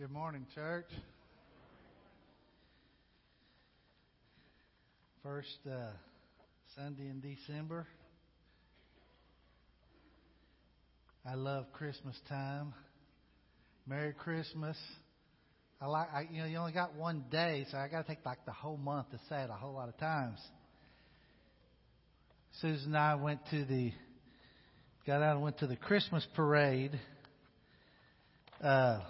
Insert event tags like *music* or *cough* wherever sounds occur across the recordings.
Good morning, church. First uh, Sunday in December. I love Christmas time. Merry Christmas. I like, I, you know, you only got one day, so I got to take like the whole month to say it a whole lot of times. Susan and I went to the, got out and went to the Christmas parade. Uh,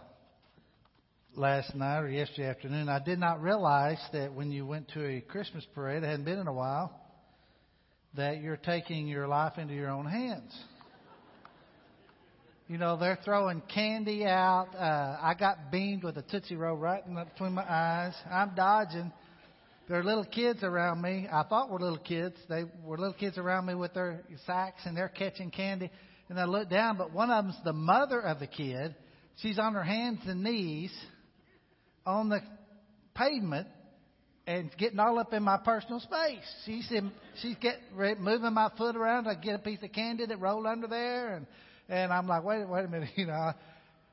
last night or yesterday afternoon. I did not realize that when you went to a Christmas parade, it hadn't been in a while, that you're taking your life into your own hands. You know, they're throwing candy out. Uh, I got beamed with a Tootsie Roll right in between my eyes. I'm dodging. There are little kids around me. I thought were little kids. They were little kids around me with their sacks and they're catching candy. And I look down, but one of them's the mother of the kid. She's on her hands and knees on the pavement and getting all up in my personal space. She's in, she's get moving my foot around. I get a piece of candy that rolled under there, and and I'm like, wait, wait a minute, *laughs* you know.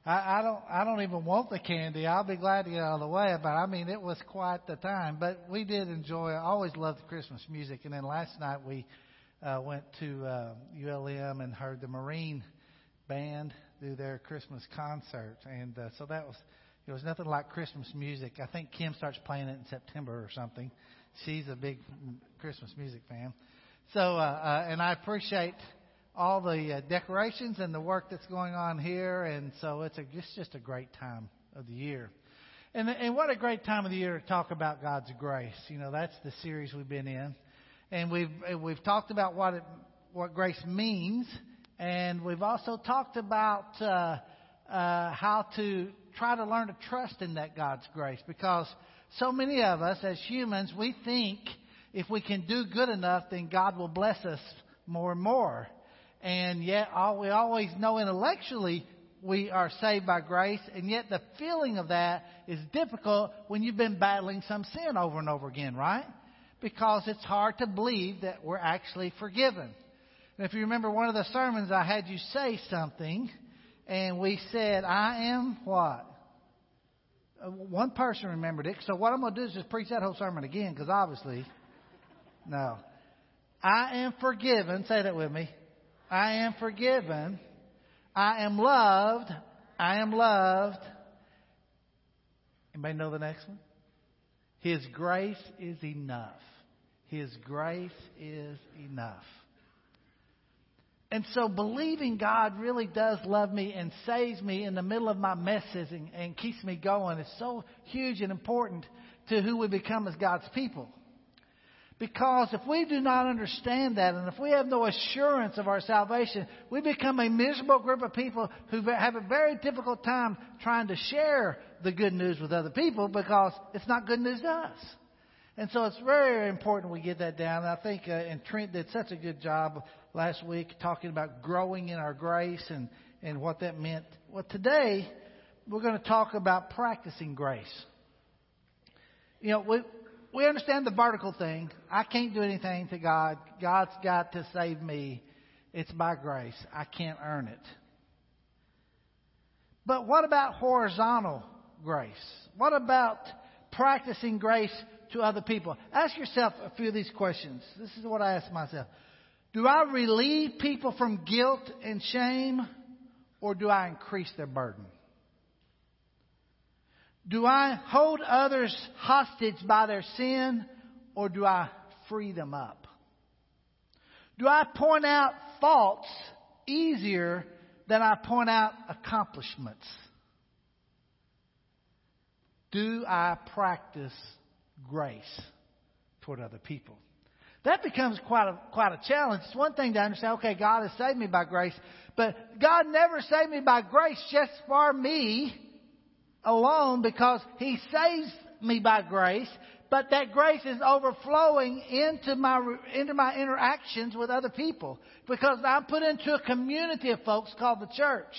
I, I don't, I don't even want the candy. I'll be glad to get out of the way. But I mean, it was quite the time. But we did enjoy. I always loved Christmas music. And then last night we uh, went to uh, ULM and heard the Marine band do their Christmas concert, and uh, so that was it was nothing like Christmas music. I think Kim starts playing it in September or something. She's a big Christmas music fan. So, uh, uh, and I appreciate all the uh, decorations and the work that's going on here. And so it's a, it's just a great time of the year. And, and what a great time of the year to talk about God's grace. You know, that's the series we've been in. And we've, we've talked about what it, what grace means. And we've also talked about, uh, uh, how to try to learn to trust in that God's grace because so many of us as humans, we think if we can do good enough, then God will bless us more and more. And yet, all, we always know intellectually we are saved by grace, and yet the feeling of that is difficult when you've been battling some sin over and over again, right? Because it's hard to believe that we're actually forgiven. And if you remember one of the sermons, I had you say something and we said, I am what? Uh, one person remembered it. So what I'm going to do is just preach that whole sermon again, because obviously, no. I am forgiven. Say that with me. I am forgiven. I am loved. I am loved. Anybody know the next one? His grace is enough. His grace is enough. And so believing God really does love me and saves me in the middle of my messes and, and keeps me going is so huge and important to who we become as God's people. Because if we do not understand that and if we have no assurance of our salvation, we become a miserable group of people who have a very difficult time trying to share the good news with other people because it's not good news to us. And so it's very important we get that down. And I think, uh, and Trent did such a good job last week talking about growing in our grace and, and what that meant. Well, today we're going to talk about practicing grace. You know, we, we understand the vertical thing. I can't do anything to God. God's got to save me. It's by grace. I can't earn it. But what about horizontal grace? What about practicing grace to other people. Ask yourself a few of these questions. This is what I ask myself. Do I relieve people from guilt and shame, or do I increase their burden? Do I hold others hostage by their sin, or do I free them up? Do I point out faults easier than I point out accomplishments? Do I practice grace toward other people. That becomes quite a, quite a challenge. It's one thing to understand, okay, God has saved me by grace, but God never saved me by grace just for me alone because He saves me by grace, but that grace is overflowing into my, into my interactions with other people because I'm put into a community of folks called the church.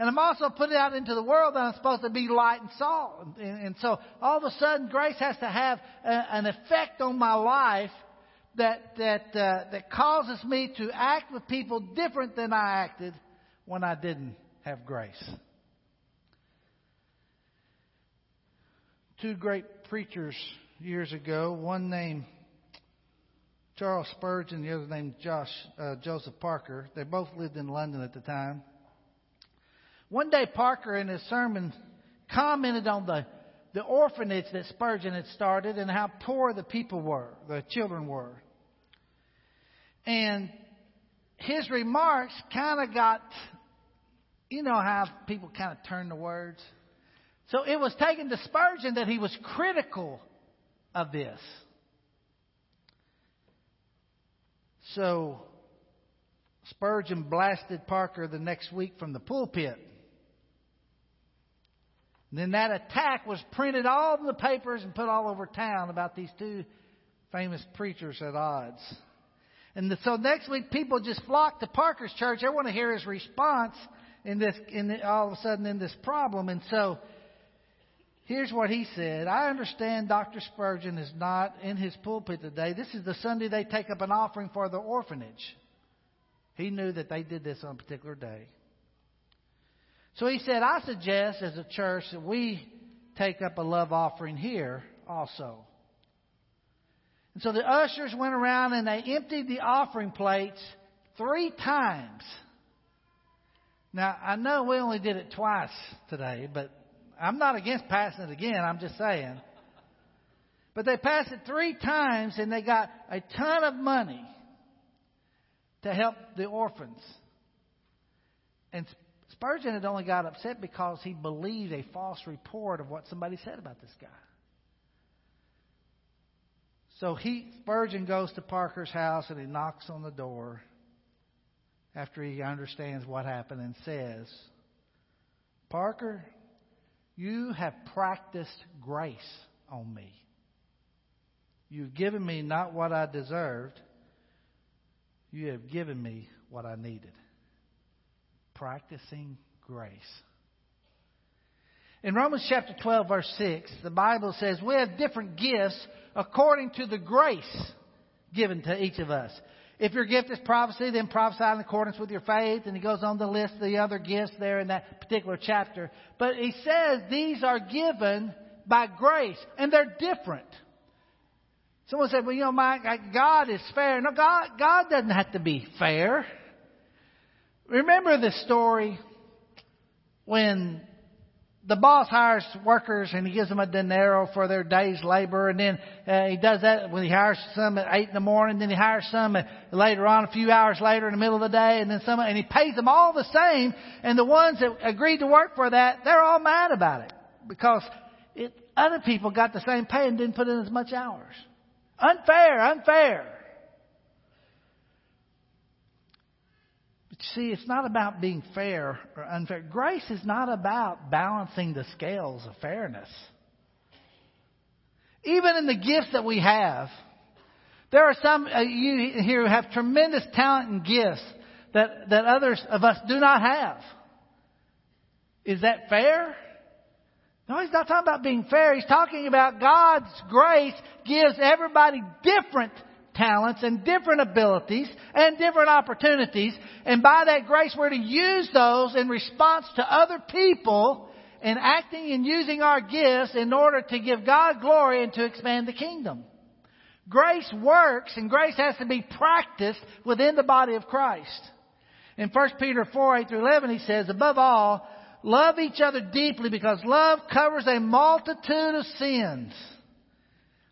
And I'm also put out into the world that I'm supposed to be light and salt. And, and so all of a sudden, grace has to have a, an effect on my life that that uh, that causes me to act with people different than I acted when I didn't have grace. two great preachers years ago, one named Charles Spurgeon, the other named Josh uh, Joseph Parker. They both lived in London at the time. One day, Parker in his sermon commented on the the orphanage that Spurgeon had started and how poor the people were, the children were. And his remarks kind of got, you know how people kind of turn the words. So it was taken to Spurgeon that he was critical of this. So Spurgeon blasted Parker the next week from the pulpit. And then that attack was printed all in the papers and put all over town about these two famous preachers at odds. And the, so next week, people just flocked to Parker's church. They want to hear his response in this, in the, all of a sudden in this problem. And so here's what he said. I understand Dr. Spurgeon is not in his pulpit today. This is the Sunday they take up an offering for the orphanage. He knew that they did this on a particular day. So he said, I suggest as a church that we take up a love offering here also. And so the ushers went around and they emptied the offering plates three times. Now, I know we only did it twice today, but I'm not against passing it again. I'm just saying. But they passed it three times and they got a ton of money to help the orphans. And Spurgeon had only got upset because he believed a false report of what somebody said about this guy. So he Spurgeon goes to Parker's house and he knocks on the door after he understands what happened and says, Parker, you have practiced grace on me. You've given me not what I deserved, you have given me what I needed practicing grace. In Romans chapter 12, verse 6, the Bible says we have different gifts according to the grace given to each of us. If your gift is prophecy, then prophesy in accordance with your faith. And he goes on to list the other gifts there in that particular chapter. But he says these are given by grace, and they're different. Someone said, well, you know, Mike, God is fair. No, God, God doesn't have to be fair. Remember the story when the boss hires workers and he gives them a denaro for their day's labor, and then uh, he does that when he hires some at eight in the morning, then he hires some later on, a few hours later in the middle of the day, and then some, and he pays them all the same. And the ones that agreed to work for that, they're all mad about it because it, other people got the same pay and didn't put in as much hours. Unfair, unfair. See, it's not about being fair or unfair. Grace is not about balancing the scales of fairness. Even in the gifts that we have, there are some you here who have tremendous talent and gifts that, that others of us do not have. Is that fair? No, he's not talking about being fair. He's talking about God's grace gives everybody different talents and different abilities and different opportunities. And by that grace, we're to use those in response to other people and acting and using our gifts in order to give God glory and to expand the kingdom. Grace works and grace has to be practiced within the body of Christ. In 1 Peter 4, 8 through 11, he says, above all, love each other deeply because love covers a multitude of sins.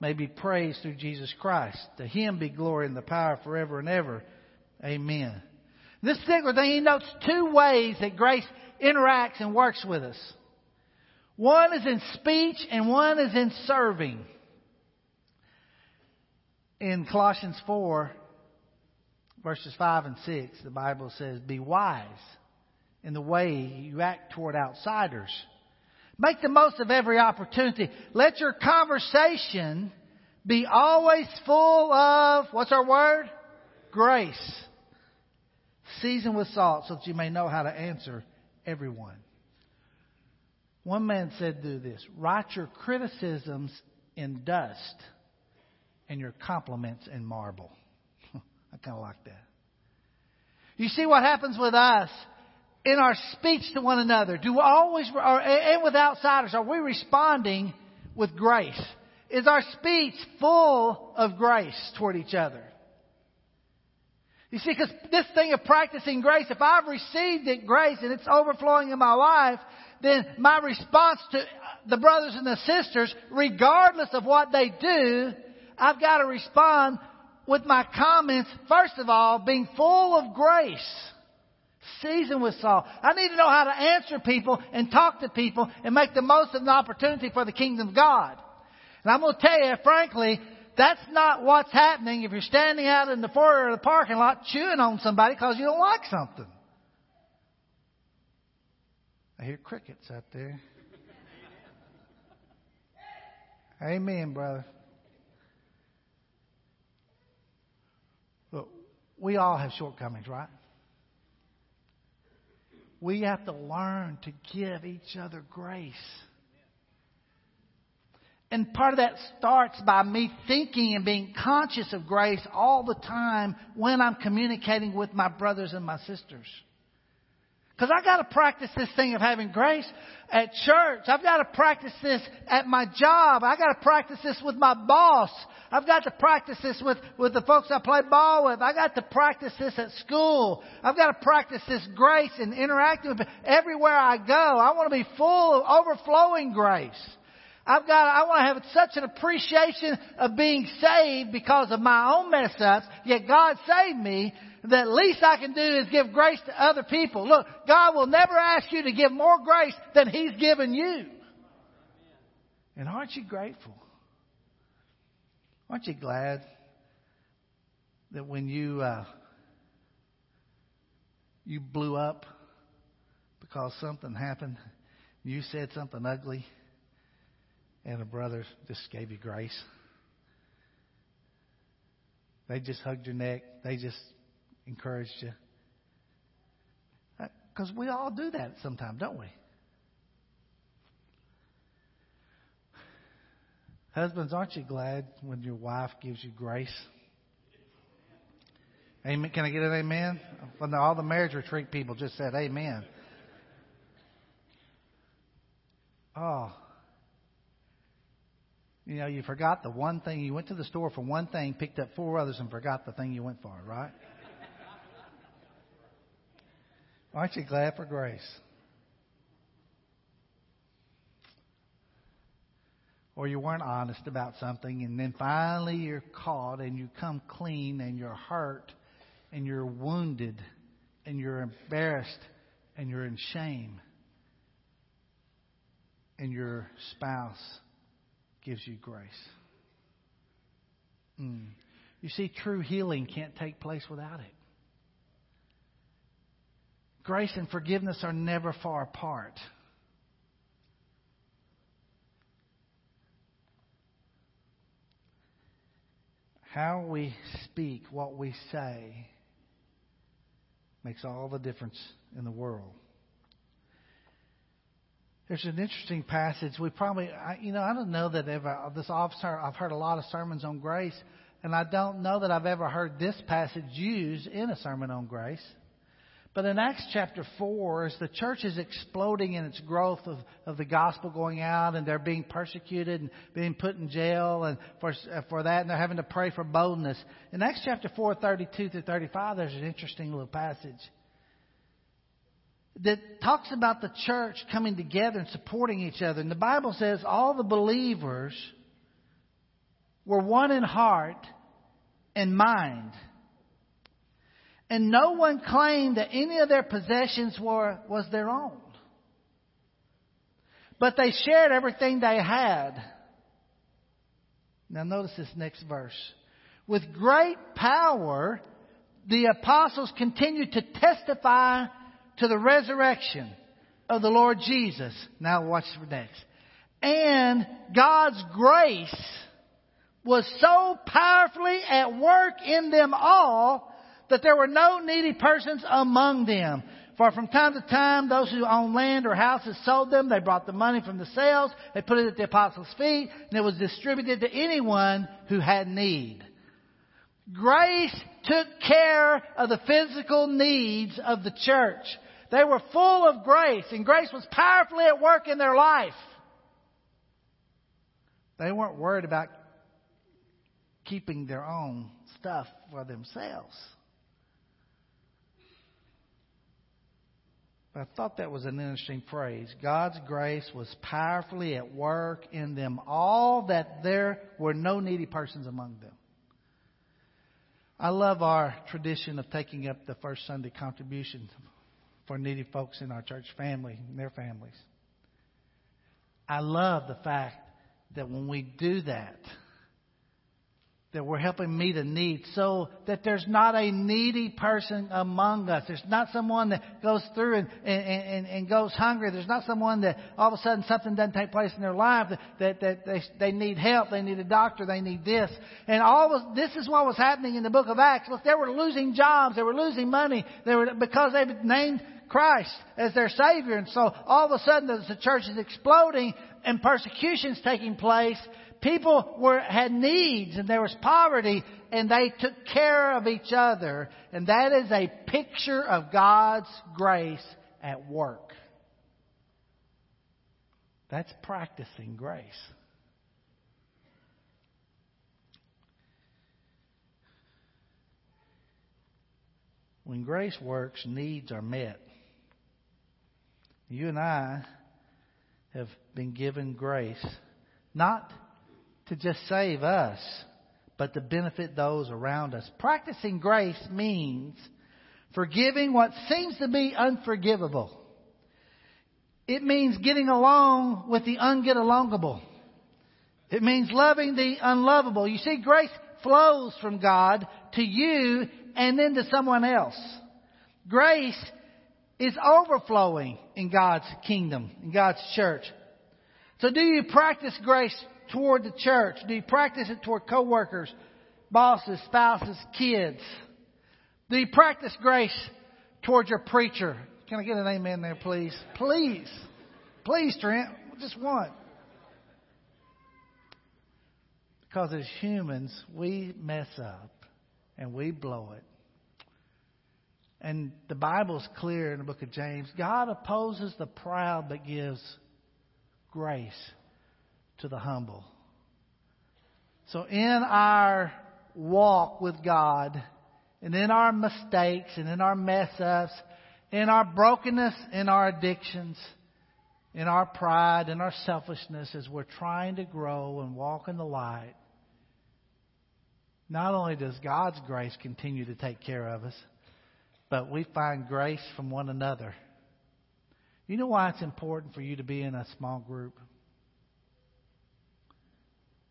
may be praised through Jesus Christ. To him be glory and the power forever and ever. Amen. This particular thing, he notes two ways that grace interacts and works with us. One is in speech and one is in serving. In Colossians 4, verses 5 and 6, the Bible says, Be wise in the way you act toward outsiders Make the most of every opportunity. Let your conversation Be always full of, what's our word? Grace. Season with salt so that you may know how to answer everyone. One man said, do this. Write your criticisms in dust and your compliments in marble. *laughs* I kind of like that. You see what happens with us in our speech to one another? Do we always, or, and with outsiders, are we responding with grace? Is our speech full of grace toward each other? You see, because this thing of practicing grace, if I've received it grace and it's overflowing in my life, then my response to the brothers and the sisters, regardless of what they do, I've got to respond with my comments, first of all, being full of grace. Seasoned with salt. I need to know how to answer people and talk to people and make the most of an opportunity for the kingdom of God. And I'm going to tell you, frankly, that's not what's happening if you're standing out in the foyer of the parking lot chewing on somebody because you don't like something. I hear crickets out there. Amen, brother. Look, we all have shortcomings, right? We have to learn to give each other grace. And part of that starts by me thinking and being conscious of grace all the time when I'm communicating with my brothers and my sisters. Because I got to practice this thing of having grace at church. I've got to practice this at my job. I got to practice this with my boss. I've got to practice this with, with the folks I play ball with. I got to practice this at school. I've got to practice this grace and interacting with everywhere I go. I want to be full of overflowing grace. I've got, I want to have such an appreciation of being saved because of my own mess ups, yet God saved me the least I can do is give grace to other people. Look, God will never ask you to give more grace than He's given you. And aren't you grateful? Aren't you glad that when you uh, you blew up because something happened, you said something ugly, and a brother just gave you grace? They just hugged your neck. They just encouraged you? Because uh, we all do that sometimes, don't we? Husbands, aren't you glad when your wife gives you grace? Amen. Can I get an amen? When all the marriage retreat people just said amen. Oh. You know, you forgot the one thing. You went to the store for one thing, picked up four others, and forgot the thing you went for, right? Aren't you glad for grace? Or you weren't honest about something, and then finally you're caught and you come clean and you're hurt and you're wounded and you're embarrassed and you're in shame. And your spouse gives you grace. Mm. You see, true healing can't take place without it. Grace and forgiveness are never far apart. How we speak, what we say, makes all the difference in the world. There's an interesting passage. We probably, I, you know, I don't know that ever uh, this officer. I've heard a lot of sermons on grace, and I don't know that I've ever heard this passage used in a sermon on grace. But in Acts chapter 4, as the church is exploding in its growth of, of the gospel going out and they're being persecuted and being put in jail and for, uh, for that and they're having to pray for boldness. In Acts chapter 4, 32 through 35, there's an interesting little passage that talks about the church coming together and supporting each other. And the Bible says all the believers were one in heart and mind. And no one claimed that any of their possessions were, was their own. But they shared everything they had. Now notice this next verse. With great power, the apostles continued to testify to the resurrection of the Lord Jesus. Now watch for next. And God's grace was so powerfully at work in them all that there were no needy persons among them. For from time to time, those who owned land or houses sold them. They brought the money from the sales. They put it at the apostles' feet, and it was distributed to anyone who had need. Grace took care of the physical needs of the church. They were full of grace, and grace was powerfully at work in their life. They weren't worried about keeping their own stuff for themselves. I thought that was an interesting phrase. God's grace was powerfully at work in them all that there were no needy persons among them. I love our tradition of taking up the first Sunday contribution for needy folks in our church family and their families. I love the fact that when we do that, that we're helping meet a need so that there's not a needy person among us. There's not someone that goes through and, and, and, and goes hungry. There's not someone that all of a sudden something doesn't take place in their life that, that, that they, they need help. They need a doctor. They need this. And all of, this is what was happening in the book of Acts. Look, they were losing jobs. They were losing money. They were, because they named Christ as their Savior. And so all of a sudden as the church is exploding and persecution's taking place, people were, had needs and there was poverty and they took care of each other. And that is a picture of God's grace at work. That's practicing grace. When grace works, needs are met. You and I have been given grace, not to just save us, but to benefit those around us. Practicing grace means forgiving what seems to be unforgivable. It means getting along with the unget alongable. It means loving the unlovable. You see, grace flows from God to you and then to someone else. Grace is overflowing in God's kingdom, in God's church. So do you practice grace toward the church? Do you practice it toward coworkers, bosses, spouses, kids? Do you practice grace toward your preacher? Can I get an amen there, please? Please. Please, Trent. Just one. Because as humans, we mess up and we blow it. And the Bible's clear in the book of James God opposes the proud but gives grace to the humble. So in our walk with God, and in our mistakes, and in our mess ups, in our brokenness, in our addictions, in our pride, in our selfishness, as we're trying to grow and walk in the light, not only does God's grace continue to take care of us, but we find grace from one another. You know why it's important for you to be in a small group?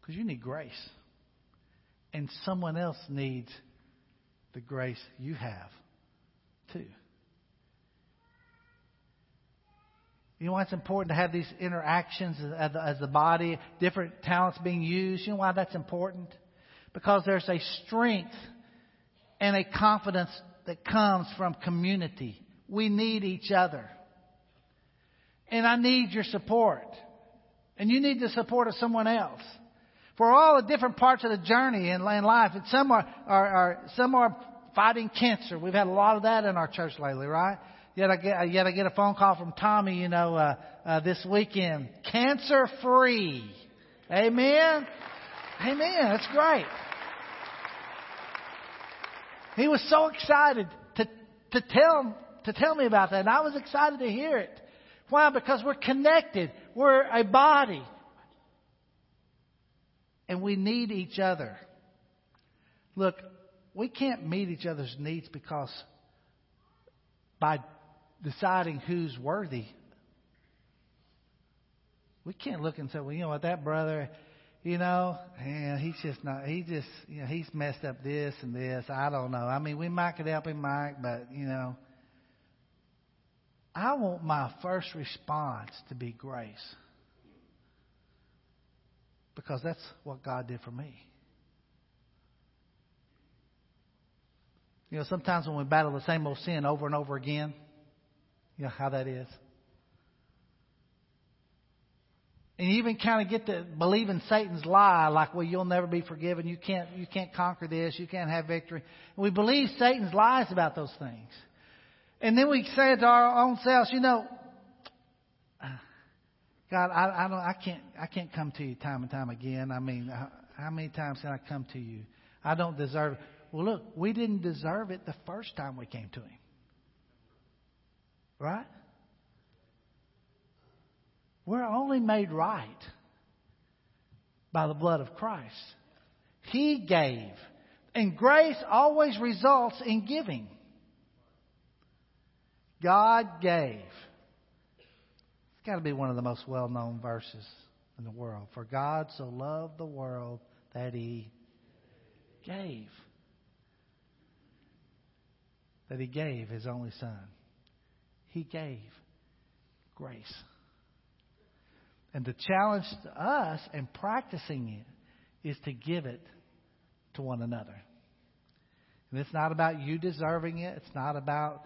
Because you need grace. And someone else needs the grace you have, too. You know why it's important to have these interactions as the, as the body, different talents being used? You know why that's important? Because there's a strength and a confidence that comes from community. We need each other. And I need your support. And you need the support of someone else for all the different parts of the journey in, life. And some are, are, are, some are fighting cancer. We've had a lot of that in our church lately, right? Yet I get, yet I get a phone call from Tommy, you know, uh, uh, this weekend. Cancer free. Amen. Amen. That's great. He was so excited to, to tell, to tell me about that. And I was excited to hear it. Why? Because we're connected. We're a body and we need each other. Look, we can't meet each other's needs because by deciding who's worthy. We can't look and say, well, you know what, that brother, you know, yeah, he's just not, he just, you know, he's messed up this and this. I don't know. I mean, we might could help him, Mike, but, you know, I want my first response to be grace because that's what God did for me. You know, sometimes when we battle the same old sin over and over again, you know how that is. And you even kind of get to believe in Satan's lie, like, well, you'll never be forgiven. You can't, you can't conquer this. You can't have victory. And we believe Satan's lies about those things. And then we say it to our own selves, you know, God, I, I don't, I can't, I can't come to you time and time again. I mean, how, how many times can I come to you? I don't deserve it. Well, look, we didn't deserve it the first time we came to Him. Right? We're only made right by the blood of Christ. He gave. And grace always results in giving. God gave. It's got to be one of the most well known verses in the world. For God so loved the world that he gave. That he gave his only son. He gave grace. And the challenge to us in practicing it is to give it to one another. And it's not about you deserving it. It's not about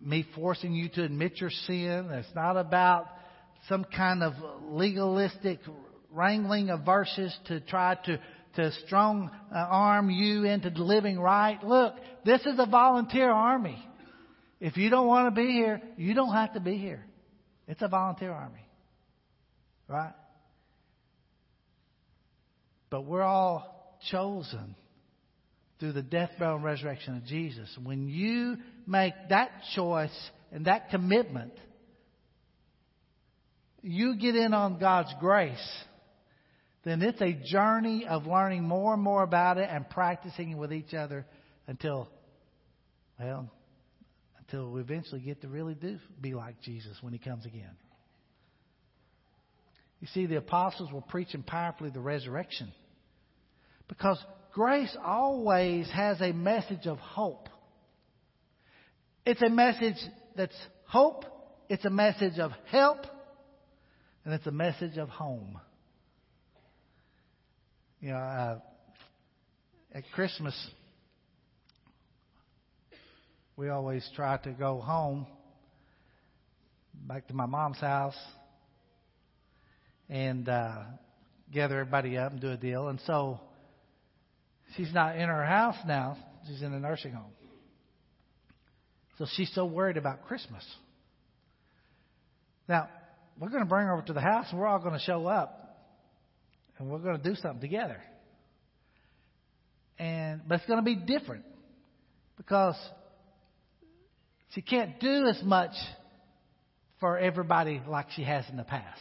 me forcing you to admit your sin. It's not about some kind of legalistic wrangling of verses to try to, to strong uh, arm you into living right. Look, this is a volunteer army. If you don't want to be here, you don't have to be here. It's a volunteer army. Right? But we're all chosen through the death, burial, and resurrection of Jesus. When you make that choice and that commitment, you get in on God's grace, then it's a journey of learning more and more about it and practicing it with each other until, well, until we eventually get to really do be like Jesus when He comes again. You see, the apostles were preaching powerfully the resurrection. Because grace always has a message of hope. It's a message that's hope, it's a message of help, and it's a message of home. You know, uh, at Christmas, we always try to go home back to my mom's house and uh, gather everybody up and do a deal. And so she's not in her house now, she's in a nursing home. So she's so worried about Christmas. Now, we're going to bring her over to the house and we're all going to show up and we're going to do something together. And but it's going to be different because she can't do as much for everybody like she has in the past.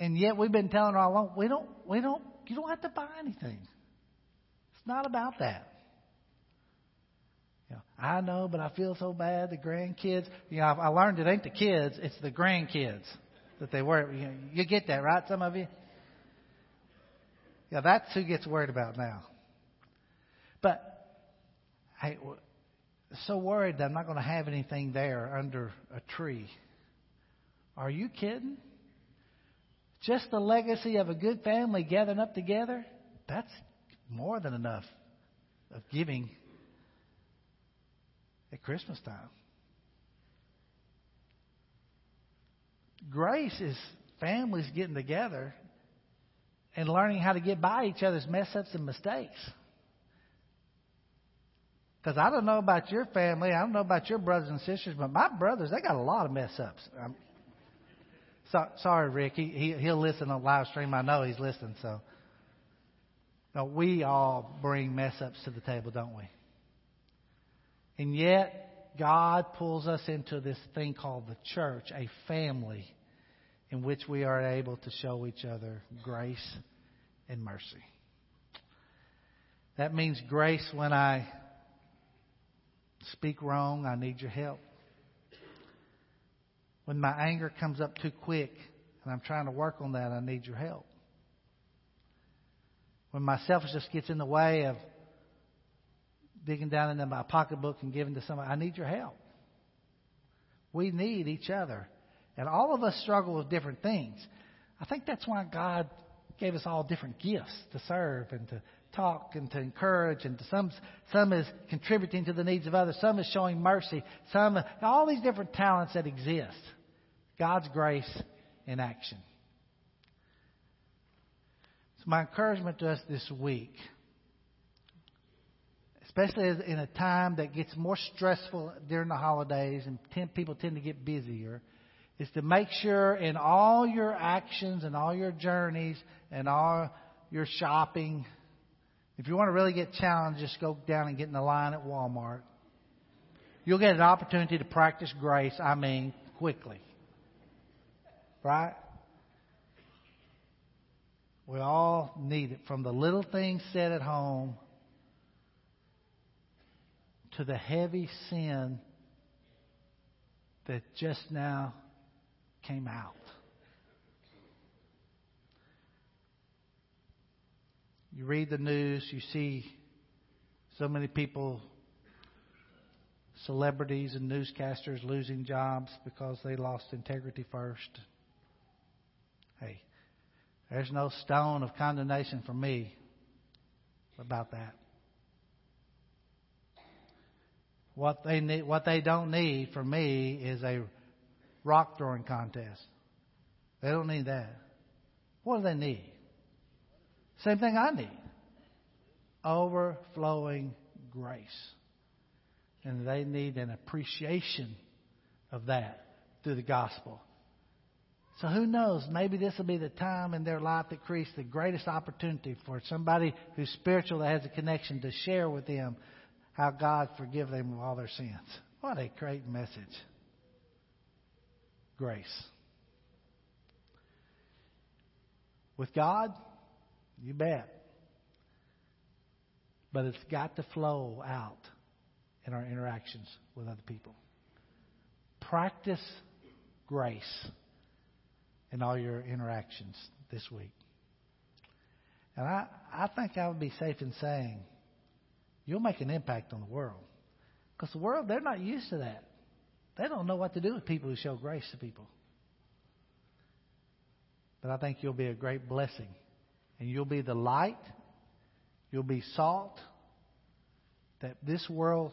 And yet we've been telling her all along, we don't, we don't, you don't have to buy anything. It's not about that. You know, I know, but I feel so bad. The grandkids, you know, I learned it ain't the kids, it's the grandkids that they worry. You, know, you get that, right? Some of you. Yeah, that's who gets worried about now. But hey, so worried that I'm not going to have anything there under a tree. Are you kidding? Just the legacy of a good family gathering up together, that's more than enough of giving at Christmas time. Grace is families getting together and learning how to get by each other's mess ups and mistakes. Because I don't know about your family, I don't know about your brothers and sisters, but my brothers, they got a lot of mess ups. I'm, so, sorry, Rick. He, he he'll listen on live stream. I know he's listening. So, we all bring mess ups to the table, don't we? And yet, God pulls us into this thing called the church, a family, in which we are able to show each other grace and mercy. That means grace when I speak wrong, I need your help. When my anger comes up too quick and I'm trying to work on that, I need your help. When my selfishness gets in the way of digging down into my pocketbook and giving to somebody, I need your help. We need each other. And all of us struggle with different things. I think that's why God gave us all different gifts to serve and to, talk and to encourage, and to some some is contributing to the needs of others. Some is showing mercy. Some all these different talents that exist. God's grace in action. So my encouragement to us this week, especially in a time that gets more stressful during the holidays and tend, people tend to get busier, is to make sure in all your actions and all your journeys and all your shopping, if you want to really get challenged, just go down and get in the line at Walmart. You'll get an opportunity to practice grace, I mean, quickly. Right? We all need it from the little things said at home to the heavy sin that just now came out. You read the news, you see so many people, celebrities and newscasters losing jobs because they lost integrity first. There's no stone of condemnation for me about that. What they need, what they don't need from me is a rock throwing contest. They don't need that. What do they need? Same thing I need. Overflowing grace. And they need an appreciation of that through the gospel. So who knows? Maybe this will be the time in their life that creates the greatest opportunity for somebody who's spiritual that has a connection to share with them how God forgive them of all their sins. What a great message. Grace. With God, you bet. But it's got to flow out in our interactions with other people. Practice grace in all your interactions this week. And I, I think I would be safe in saying you'll make an impact on the world. Because the world, they're not used to that. They don't know what to do with people who show grace to people. But I think you'll be a great blessing. And you'll be the light, you'll be salt that this world,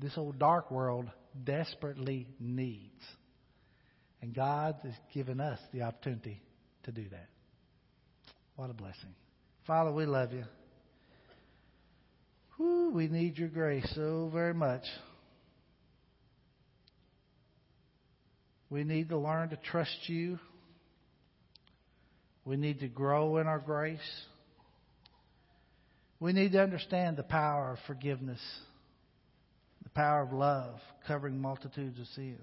this old dark world, desperately needs. And God has given us the opportunity to do that. What a blessing. Father, we love you. Whew, we need your grace so very much. We need to learn to trust you. We need to grow in our grace. We need to understand the power of forgiveness, the power of love covering multitudes of sins.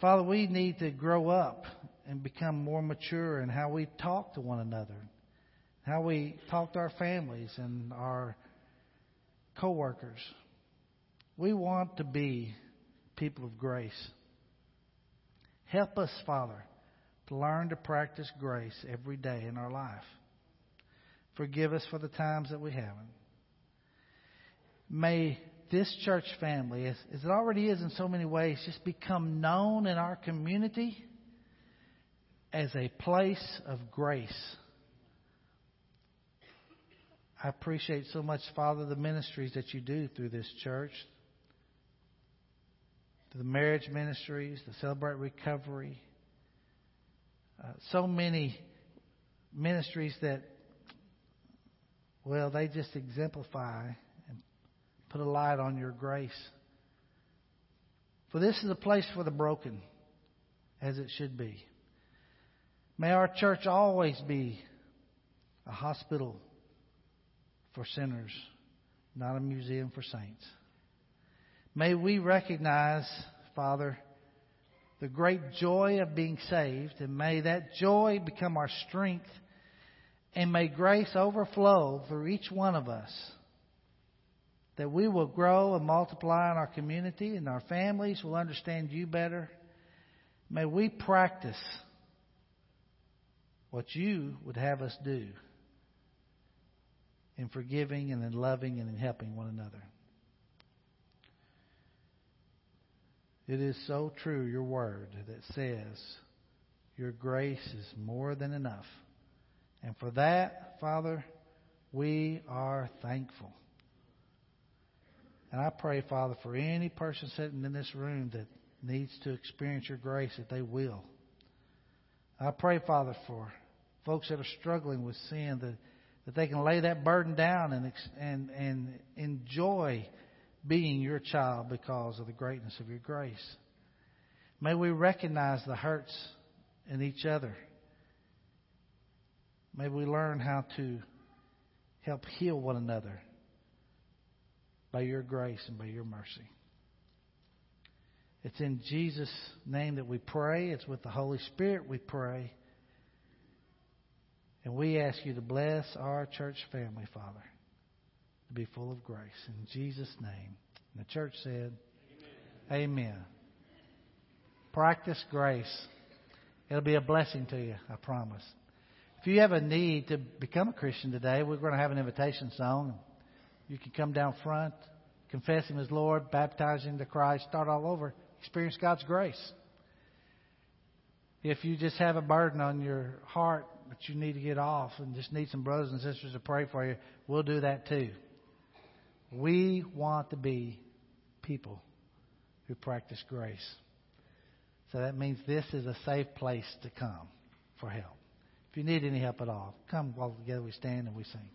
Father, we need to grow up and become more mature in how we talk to one another, how we talk to our families and our coworkers. We want to be people of grace. Help us, Father, to learn to practice grace every day in our life. Forgive us for the times that we haven't. May this church family, as, as it already is in so many ways, just become known in our community as a place of grace. I appreciate so much, Father, the ministries that you do through this church. The marriage ministries, the Celebrate Recovery. Uh, so many ministries that, well, they just exemplify put a light on your grace. For this is a place for the broken, as it should be. May our church always be a hospital for sinners, not a museum for saints. May we recognize, Father, the great joy of being saved, and may that joy become our strength, and may grace overflow through each one of us that we will grow and multiply in our community and our families will understand you better. May we practice what you would have us do in forgiving and in loving and in helping one another. It is so true, your word, that says your grace is more than enough And for that, Father, we are thankful. And I pray, Father, for any person sitting in this room that needs to experience your grace, that they will. I pray, Father, for folks that are struggling with sin, that, that they can lay that burden down and, and, and enjoy being your child because of the greatness of your grace. May we recognize the hurts in each other. May we learn how to help heal one another by your grace and by your mercy. It's in Jesus' name that we pray. It's with the Holy Spirit we pray. And we ask you to bless our church family, Father, to be full of grace. In Jesus' name. And the church said, Amen. Amen. Practice grace. It'll be a blessing to you, I promise. If you have a need to become a Christian today, we're going to have an invitation song. You can come down front, confess Him as Lord, baptize Him to Christ, start all over, experience God's grace. If you just have a burden on your heart that you need to get off and just need some brothers and sisters to pray for you, we'll do that too. We want to be people who practice grace. So that means this is a safe place to come for help. If you need any help at all, come while together we stand and we sing.